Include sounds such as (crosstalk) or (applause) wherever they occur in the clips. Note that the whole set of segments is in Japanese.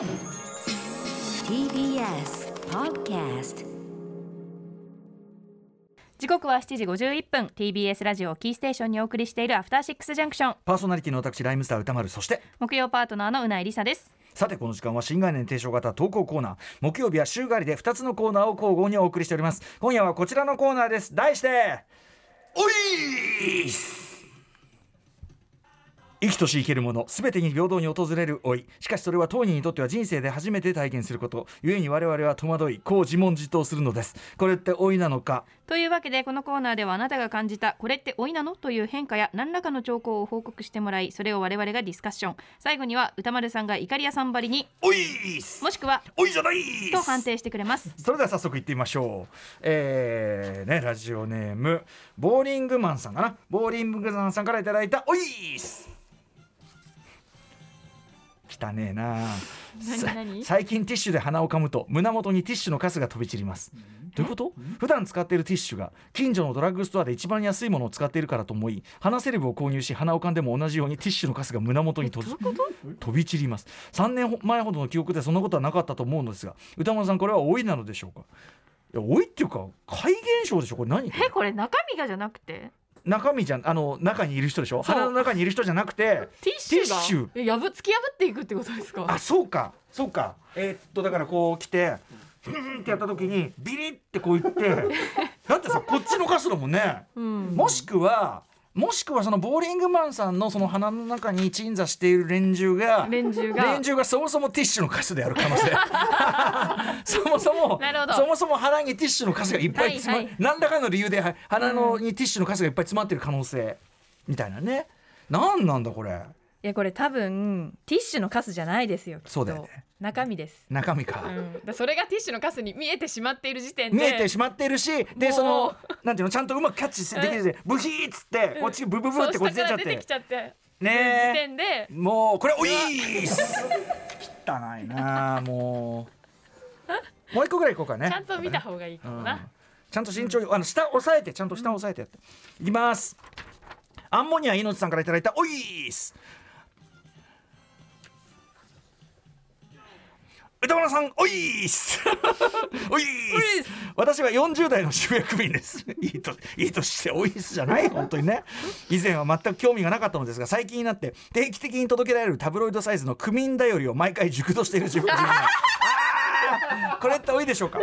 TBS Podcast 時刻は7時51分。TBS ラジオキーステーションにお送りしているアフターシックスジャンクション。パーソナリティの私ライムスター歌丸。そして木曜パートナーのうないりさです。さてこの時間は新概念提唱型投稿コーナー木曜日は週替わりで2つのコーナーを交互にお送りしております。今夜はこちらのコーナーです。題しておいーす生きとし生けるもの全てに平等に訪れる老い。しかしそれは当人にとっては人生で初めて体験すること。故に我々は戸惑いこう自問自答するのです。これって老いなのか？というわけでこのコーナーではあなたが感じたこれって老いなの？という変化や何らかの兆候を報告してもらいそれを我々がディスカッション。最後には歌丸さんがイカリアさんばりにおいもしくはおいじゃないと判定してくれます。それでは早速行ってみましょう。えー、ね、ラジオネーム、ボーリングマンさんかな？ボーリングマンさんからいただいた、おいーす汚ねえな。最近ティッシュで鼻をかむと胸元にティッシュのカスが飛び散ります。どういうこと？普段使っているティッシュが近所のドラッグストアで一番安いものを使っているからと思い鼻セレブを購入し鼻をかんでも同じようにティッシュのカスが胸元に飛び飛び散ります。3年前ほどの記憶でそんなことはなかったと思うのですが歌丸さんこれは老いなのでしょうか？いや老いっていうか怪現象でしょ？これ何？えこれ中身がじゃなくて？中身じゃんあの中にいる人でしょ？鼻の中にいる人じゃなくてティッシュがやぶ突き破っていくってことですか？あそうか。そうか。えーっとだからこう来てフンってやった時にビリってこう言って (laughs) だってさこっちのカスだもんね、うん。もしくはもしくはそのボーリングマンさんのその鼻の中に鎮座している連中が連中が。連中がそもそもティッシュのカスである可能性。(laughs) そもそもそもそも鼻にティッシュのカスがいっぱい詰ま、はい。はい何らかの理由では鼻のにティッシュのカスがいっぱい詰まってる可能性。みたいなね。何なんだこれいやこれ多分ティッシュのカスじゃないですよきっと。そうだよね。中身です。中身か、うん、だそれがティッシュのカスに見えてしまっている時点で。見えてしまっているしでそのなんていうのちゃんとうまくキャッチできるでブヒーっつってこっちブブブってこっち出ちゃっそう下から出てきてちゃって時ね点で。え。もうこれおいーす。(laughs) 汚いなあもう。もう一個ぐらいいこうかね。ちゃんと見た方がいいかもな、うん。ちゃんと慎重にあの下押さえてちゃんと下押さえてやって、いきます。アンモニア命さんからいただいたおいーす歌丸さんおいー (laughs) す。おいーす。私は40代の渋谷区民です。(laughs) いいといいとしておいーすじゃない (laughs) 本当にね。以前は全く興味がなかったのですが最近になって定期的に届けられるタブロイドサイズの区民だよりを毎回熟読している自分自分これって多いでしょうか？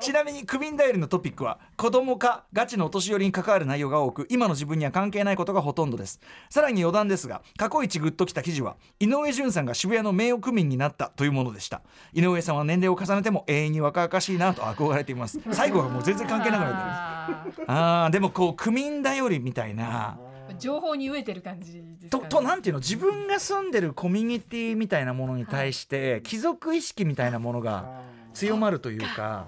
ちなみに区民だよりのトピックは子供かガチのお年寄りに関わる内容が多く今の自分には関係ないことがほとんどです。さらに余談ですが過去一グッときた記事は井上順さんが渋谷の名誉区民になったというものでした。井上さんは年齢を重ねても永遠に若々しいなと憧れています。最後はもう全然関係なくなってるあー。でもこう区民だよりみたいな。情報に飢えてる感じですととなんていうの？自分が住んでるコミュニティみたいなものに対して貴族意識みたいなものが強まるというか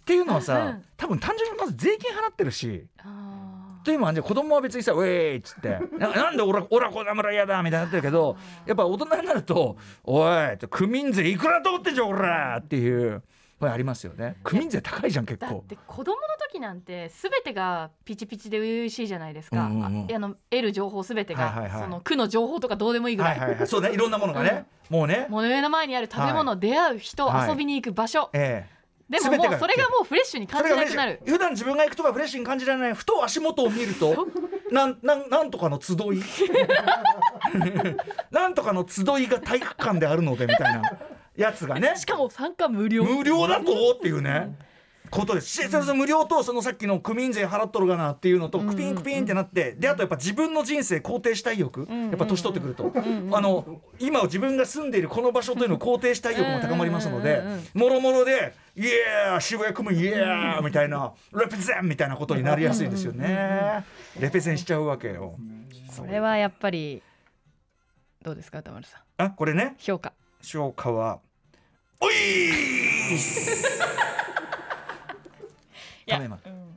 っていうのはうさん。多分単純にまず税金払ってるしあというのはじゃあ子供は別にさ「ウェーイ!」っつって「ななんで俺は俺はこんな村嫌だ」みたいになってるけどやっぱ大人になると「おい区民税いくらと思ってんじゃん俺ら!」っていうこれありますよね。区民税高いじゃん結だっ構。て子供の時なんて全てがピチピチで初々しいじゃないですか、うんうんうん。ああの得る情報全てが、はいはいはい。その区の情報とかどうでもいいぐら、はいいはいはい。そうねいろんなものがね。もうね。もう目の前にある食べ物、出会う人、はい。遊びに行く場所。ええでももうそれがもうフレッシュに感じなくなる。普段自分が行くとかフレッシュに感じられない。ふと足元を見ると (laughs) なんなんなんとかの集い。(laughs) なんとかの集いが体育館であるのでみたいなやつがね。しかも参加無料。無料だと？っていうね。ことですしそれ無料とそのさっきの区民税払っとるがなっていうのとクピンクピンってなってであとやっぱ自分の人生肯定したい欲やっぱ年取ってくると。あの今自分が住んでいるこの場所というのを肯定したい欲も高まりますのでうんうんうん。もろもろで「イエー渋谷区民イエー!」みたいな「レペゼン!」みたいなことになりやすいんですよね。レペゼンしちゃうわけよ。それはやっぱりどうですか歌丸さん？あこれね。評価。評価は「おいーす!」いやためまうん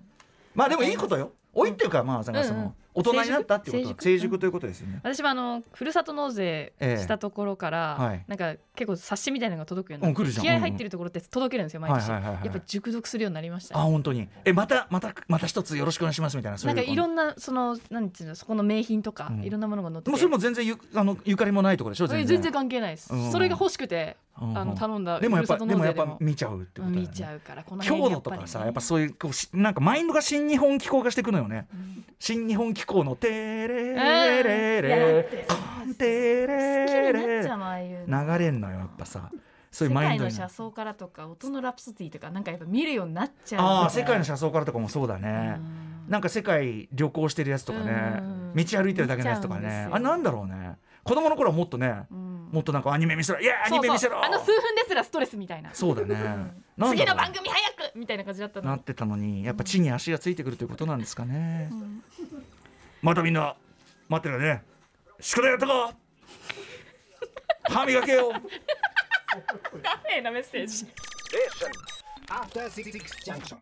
まあでもいいことよ。老いっていうかまあその大人になったってこと。成熟。成熟ということですよね。私はあのふるさと納税ええ。したところから、はい。なんか結構冊子みたいなのが届くようになって気合入ってるところって届けるんですよ毎年、やっぱ熟読するようになりました。あね、本当に。えまたまたまた一つよろしくお願いしますみたいななんかいろんんなそのなんていうのそこの名品とか、うん。いろんなものが載ってて。もうそれも全然ゆあのゆかりもないところでしょ全然。全然関係ないです、うん。それが欲しくて、うんあの頼んだでもやっぱでも。やっぱ見ちゃうってことね。見ちゃうからこの強辺度とかさねやっぱそういうこうしなんかマインドが新日本機構化していくのよね、ん新日本機構の「テレレレ。レコンテレレ。流れんのよやっぱさ。そういう世マインドに。界の車窓からとか音のラプソディとかなんかやっぱ見るようになっちゃう。ああ世界の車車窓からとかもそうだね。なんか世界旅行してるやつとかね。うん。道歩いてるだけのやつとかね。あれなんだろうね。子供の頃はもっとねもっとなんかアニメ見せろ。いやアニメ見せろ。あの数分ですらストレスみたいな。そうだね。(laughs) 次の番組早くみたいな感じだったの。なってたのにやっぱ地に足がついてくるということなんですかね、またみんな待ってるよね。宿題やったか歯磨けよ。(laughs) ダメなメッセージ。After Six Junction.